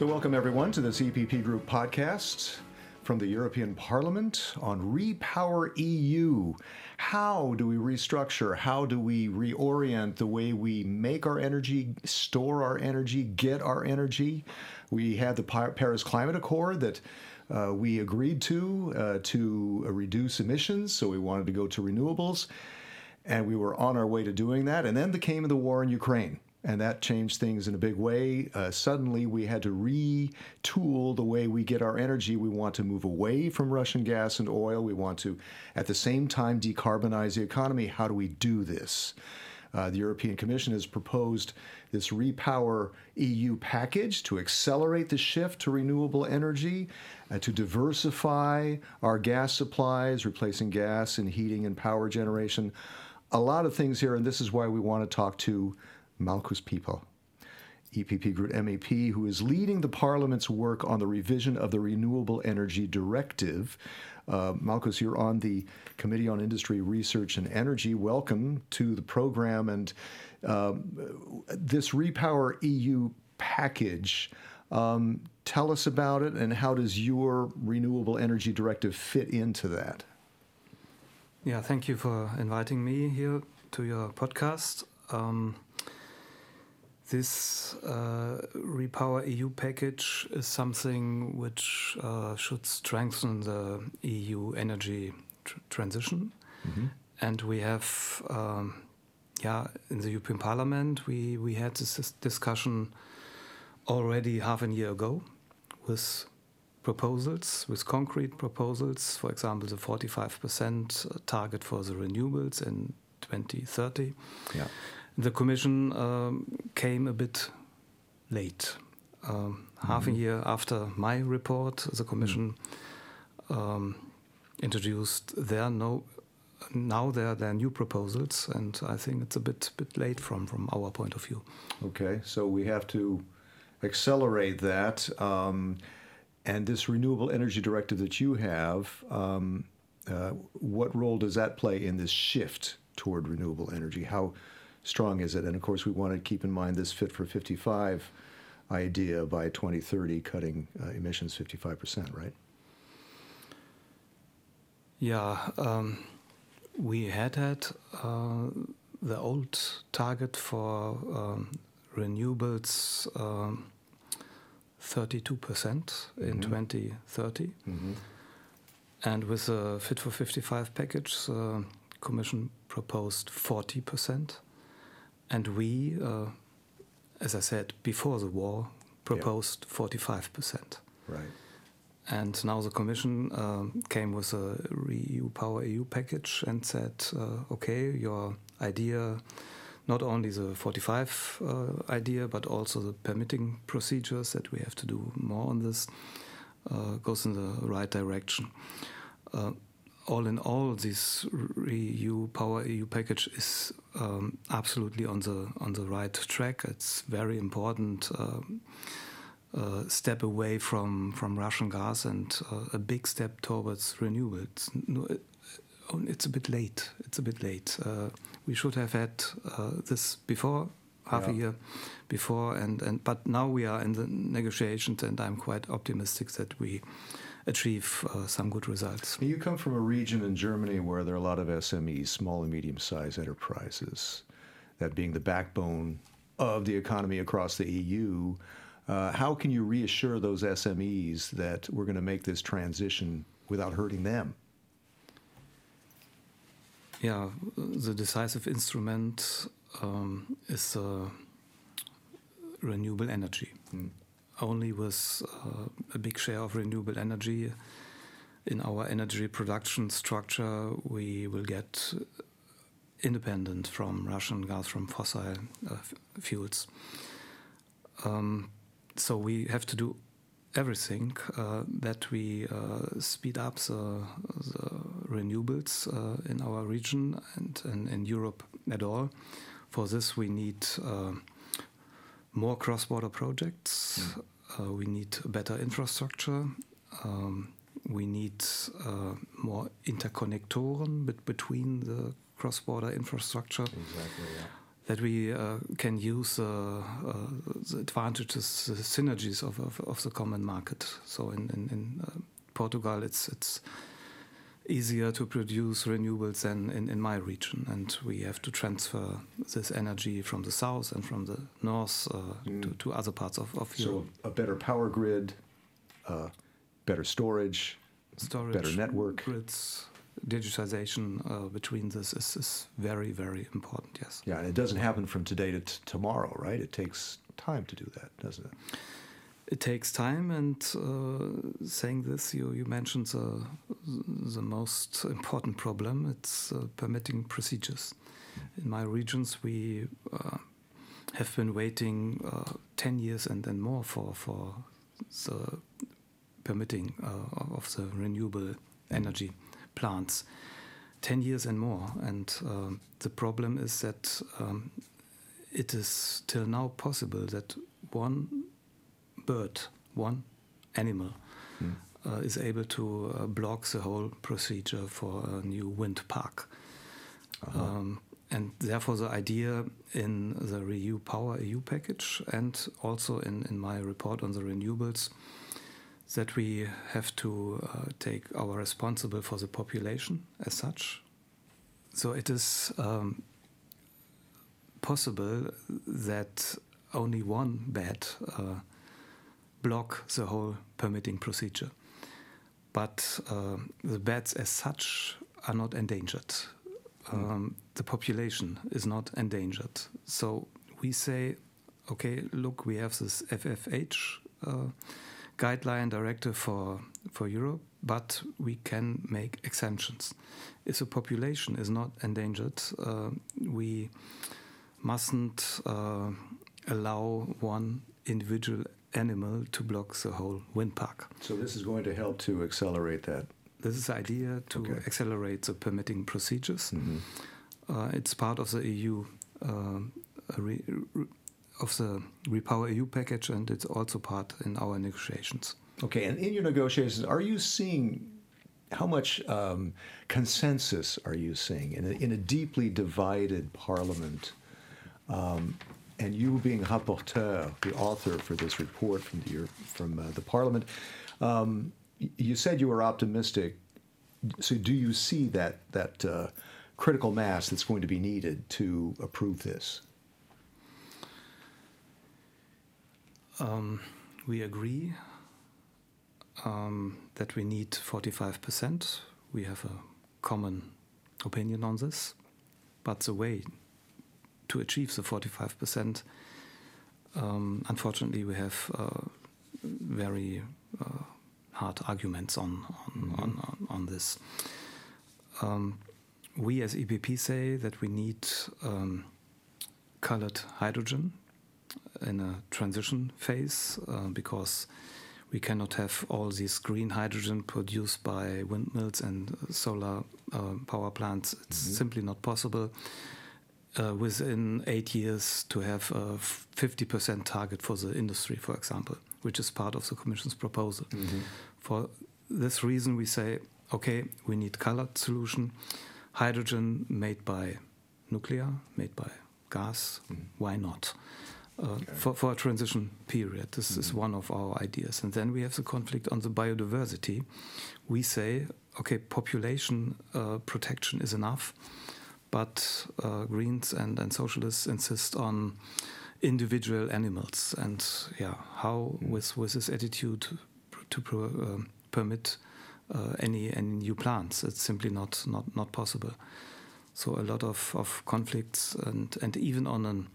So, welcome everyone to this EPP Group podcast from the European Parliament on Repower EU. How do we restructure? How do we reorient the way we make our energy, store our energy, get our energy? We had the Paris Climate Accord that uh, we agreed to uh, to reduce emissions, so we wanted to go to renewables, and we were on our way to doing that. And then came the war in Ukraine and that changed things in a big way. Uh, suddenly, we had to retool the way we get our energy. We want to move away from Russian gas and oil. We want to, at the same time, decarbonize the economy. How do we do this? Uh, the European Commission has proposed this Repower EU package to accelerate the shift to renewable energy, uh, to diversify our gas supplies, replacing gas in heating and power generation. A lot of things here, and this is why we want to talk to Markus Pieper, EPP Group MEP, who is leading the Parliament's work on the revision of the Renewable Energy Directive. Uh, Markus, you're on the Committee on Industry, Research, and Energy. Welcome to the program. And um, this Repower EU package, um, tell us about it and how does your Renewable Energy Directive fit into that? Yeah, thank you for inviting me here to your podcast. Um, this uh, Repower EU package is something which uh, should strengthen the EU energy tr transition. Mm -hmm. And we have, um, yeah, in the European Parliament, we, we had this discussion already half a year ago with proposals, with concrete proposals, for example, the 45% target for the renewables in 2030. Yeah the Commission um, came a bit late. Um, half mm -hmm. a year after my report, the Commission um, introduced their no. Now there are their new proposals, and I think it's a bit bit late from from our point of view. Okay, so we have to accelerate that. Um, and this renewable energy directive that you have, um, uh, what role does that play in this shift toward renewable energy? How strong is it? And of course, we want to keep in mind this Fit for 55 idea by 2030, cutting uh, emissions 55%, right? Yeah, um, we had had uh, the old target for um, renewables um, 32% in mm -hmm. 2030. Mm -hmm. And with the Fit for 55 package, the Commission proposed 40%. And we, uh, as I said before the war, proposed yeah. 45%. Right. And now the Commission uh, came with a EU Power EU package and said, uh, okay, your idea, not only the 45 uh, idea, but also the permitting procedures that we have to do more on this, uh, goes in the right direction. Uh, all in all, this EU Power EU package is um, absolutely on the on the right track. It's very important. Um, uh, step away from, from Russian gas and uh, a big step towards renewables. No, it, it's a bit late. It's a bit late. Uh, we should have had uh, this before half yeah. a year before, and, and but now we are in the negotiations, and I'm quite optimistic that we achieve uh, some good results. You come from a region in Germany where there are a lot of SMEs, small and medium sized enterprises, that being the backbone of the economy across the EU. Uh, how can you reassure those SMEs that we're going to make this transition without hurting them? Yeah, the decisive instrument um, is uh, renewable energy. Mm only with uh, a big share of renewable energy in our energy production structure, we will get independent from Russian gas, from fossil uh, fuels. Um, so we have to do everything uh, that we uh, speed up the, the renewables uh, in our region and, and, in Europe at all. For this, we need more cross-border projects. Mm. Uh, we need better infrastructure. Um, we need uh, more interconnectoren between the cross-border infrastructure. Exactly. Yeah. that we uh, can use uh, uh, the advantages, the synergies of, of, of, the common market. So in, in, in uh, Portugal, it's it's easier to produce renewables than in, in my region, and we have to transfer this energy from the south and from the north mm. to, to other parts of, of Europe. So a better power grid, better storage, storage, better network grids digitization uh, between this is, is very, very important, yes. Yeah, and it doesn't happen from today to tomorrow, right? It takes time to do that, doesn't it? It takes time, and uh, saying this, you, you mentioned the, the most important problem it's uh, permitting procedures. In my regions, we uh, have been waiting uh, 10 years and, and more for, for the permitting uh, of the renewable energy plants 10 years and more. And um, the problem is that um, it is till now possible that one bird, one animal, mm. uh, is able to uh, block the whole procedure for a new wind park. Uh-huh. Um, and therefore, the idea in the Renew Power EU package and also in, in my report on the renewables that we have to uh, take our responsible for the population as such. So it is um, possible that only one bed uh, block the whole permitting procedure. But uh, the bats as such are not endangered. Um, the population is not endangered. So we say, okay, look, we have this FFH uh, guideline directive for for Europe, but we can make exemptions. If a population is not endangered, uh, we mustn't uh, allow one individual animal to block the whole wind park. So this is going to help to accelerate that. This is the idea to okay. accelerate the permitting procedures. Mm -hmm. uh, it's part of the EU uh, of the Repower EU package, and it's also part in our negotiations. Okay, and in your negotiations, are you seeing how much um, consensus are you seeing in a, in a deeply divided parliament? Um, and you being rapporteur, the author for this report from the from uh, the parliament, um, you said you were optimistic. So, do you see that that uh, critical mass that's going to be needed to approve this? Um, we agree um, that we need 45%. We have a common opinion on this. But the way to achieve the 45%, um, unfortunately, we have uh, very uh, hard arguments on, on, mm -hmm. on, on this. Um, we as EPP say that we need um, colored hydrogen in a transition phase uh, because we cannot have all this green hydrogen produced by windmills and solar uh, power plants. It's mm -hmm. simply not possible. Uh, within eight years, to have a 50% target for the industry, for example, which is part of the Commission's proposal. Mm -hmm. For this reason, we say, okay, we need colored solution, hydrogen made by nuclear, made by gas. Mm -hmm. Why not? Uh, okay. for, for a transition period. This mm-hmm. is one of our ideas. And then we have the conflict on the biodiversity. We say, okay, population uh, protection is enough, but uh, Greens and, and socialists insist on individual animals. And yeah, how mm. with, with this attitude to pro, um, permit uh, any, any new plants? It's simply not, not, not possible. So a lot of, of conflicts and, and even on an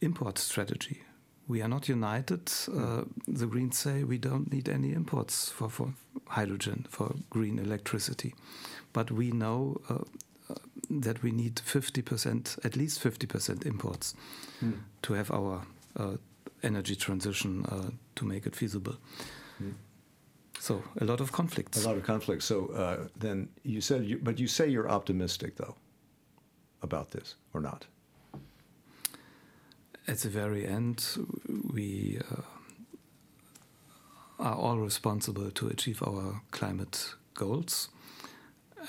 import strategy. We are not united. Uh, the Greens say we don't need any imports for, for hydrogen, for green electricity. But we know uh, uh that we need 50%, at least 50% imports mm. to have our uh, energy transition uh, to make it feasible. Mm. So a lot of conflicts. A lot of conflicts. So uh, then you said, you, but you say you're optimistic though about this or not? at the very end, we uh, are all responsible to achieve our climate goals.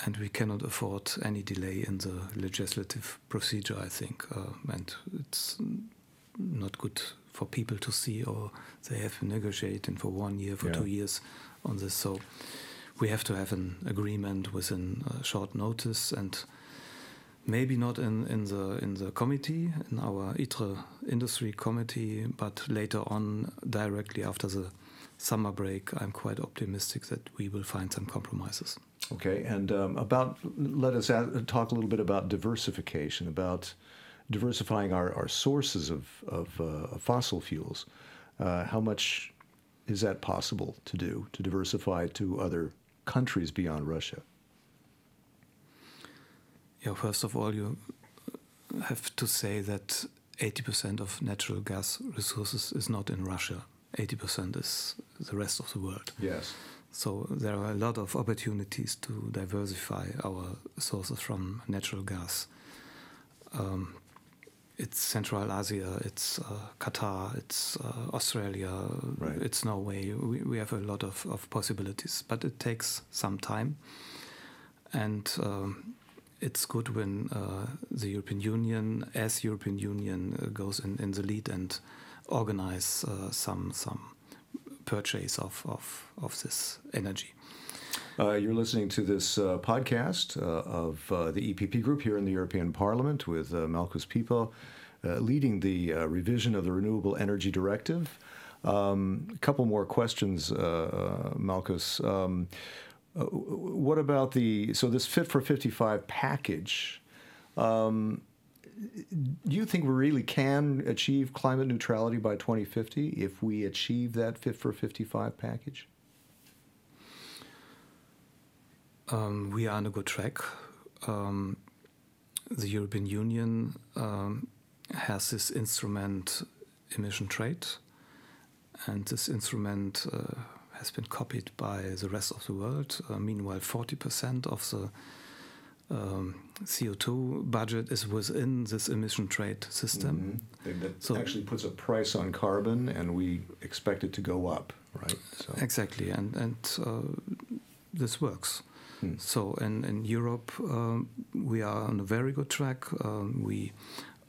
And we cannot afford any delay in the legislative procedure. I think, uh, and it's not good for people to see, or they have been negotiating for one year, for Yeah. two years on this. So we have to have an agreement within a short notice, and maybe not in, in the in the committee, in our ITRE industry committee, but later on, directly after the summer break, I'm quite optimistic that we will find some compromises. Okay, and um, about let us add, talk a little bit about diversification, about diversifying our, our sources of, of, uh, of fossil fuels. Uh, how much is that possible to do to diversify to other countries beyond Russia? Yeah, first of all, you have to say that 80% of natural gas resources is not in Russia. 80% is the rest of the world. Yes. So there are a lot of opportunities to diversify our sources from natural gas. Um, it's Central Asia, it's uh, Qatar, it's uh, Australia, Right. it's Norway. We, we have a lot of, of possibilities, but it takes some time. And um, it's good when uh, the European Union, as European Union, uh, goes in, in the lead and organize uh, some some purchase of, of, of this energy. Uh, you're listening to this uh, podcast uh, of uh, the EPP group here in the European Parliament with uh, Markus Pieper uh, leading the revision of the Renewable Energy Directive. Um, a couple more questions, Markus. Um, what about the so this Fit for 55 package? Um, do you think we really can achieve climate neutrality by 2050 if we achieve that Fit for 55 package? Um, we are on a good track. Um, the European Union um, has this instrument, emission trade, and this instrument uh, has been copied by the rest of the world. Uh, meanwhile, 40% of the um, CO2 budget is within this emission trade system. Mhm. That So- actually puts a price on carbon, and we expect it to go up, right? So, Exactly, and and uh, this works. Hmm. So in in Europe, um, we are on a very good track. Um, we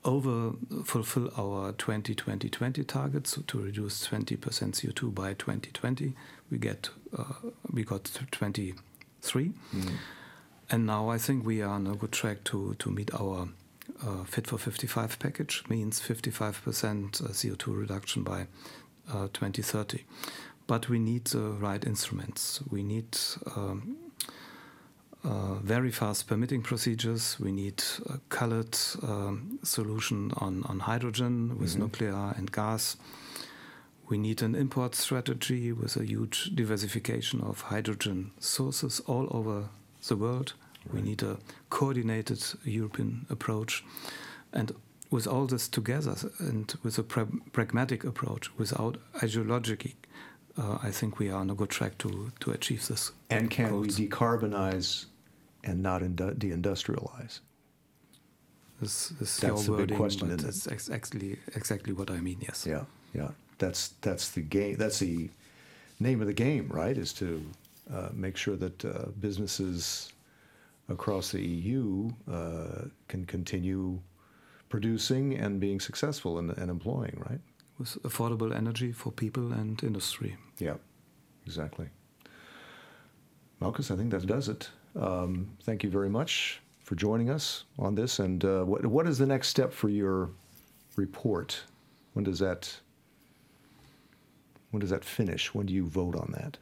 over fulfill our 2020 targets to reduce 20% CO2 by 2020. We get uh, we got to 23, Mhm. And now I think we are on a good track to to meet our uh, Fit for 55 package. Means 55% uh, CO2 reduction by uh, 2030 but we need the right instruments. We need um, uh, very fast permitting procedures. We need a colored um, solution on, on hydrogen with Mhm. nuclear and gas. We need an import strategy with a huge diversification of hydrogen sources all over the world. We need a coordinated European approach. And with all this together and with a pra- pragmatic approach, without ideology, uh, I think we are on a good track to, to achieve this. And can we decarbonize and not indu- deindustrialize? This, this That's your the big question, but isn't it? that's ex- exactly exactly what I mean. Yes. Yeah, yeah. That's that's the game. That's the name of the game, right? Is to make sure that uh, businesses across the EU uh, can continue producing and being successful and, and employing, right? With affordable energy for people and industry. Yeah, exactly. Markus, I think that does it. Um, thank you very much for joining us on this. And uh, what, what is the next step for your report? When does that when does that finish? When do you vote on that?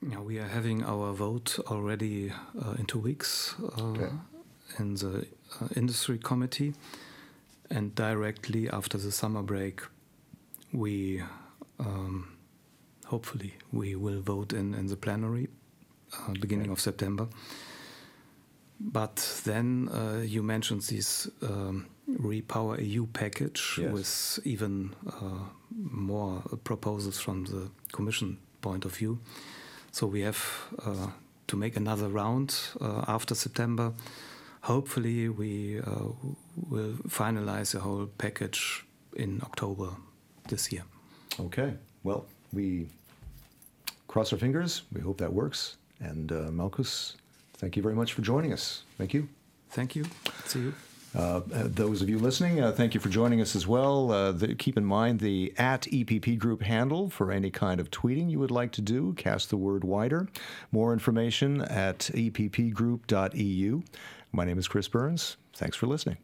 Yeah, we are having our vote already uh, in two weeks uh, Okay. in the uh, industry committee, and directly after the summer break, we um, hopefully we will vote in in the plenary uh, beginning Okay. of September. But then uh, you mentioned this um, Repower EU package Yes. with even uh, more proposals from the Commission point of view. So we have uh, to make another round uh, after September. Hopefully, we uh, will finalize the whole package in October this year. Okay. Well, we cross our fingers. We hope that works. And uh, Markus, Thank you very much for joining us. Thank you. Thank you. See you. Uh, those of you listening, uh, thank you for joining us as well. Uh, the, keep in mind the at EPP Group handle for any kind of tweeting you would like to do. Cast the word wider. More information at eppgroup.eu. My name is Chris Burns. Thanks for listening.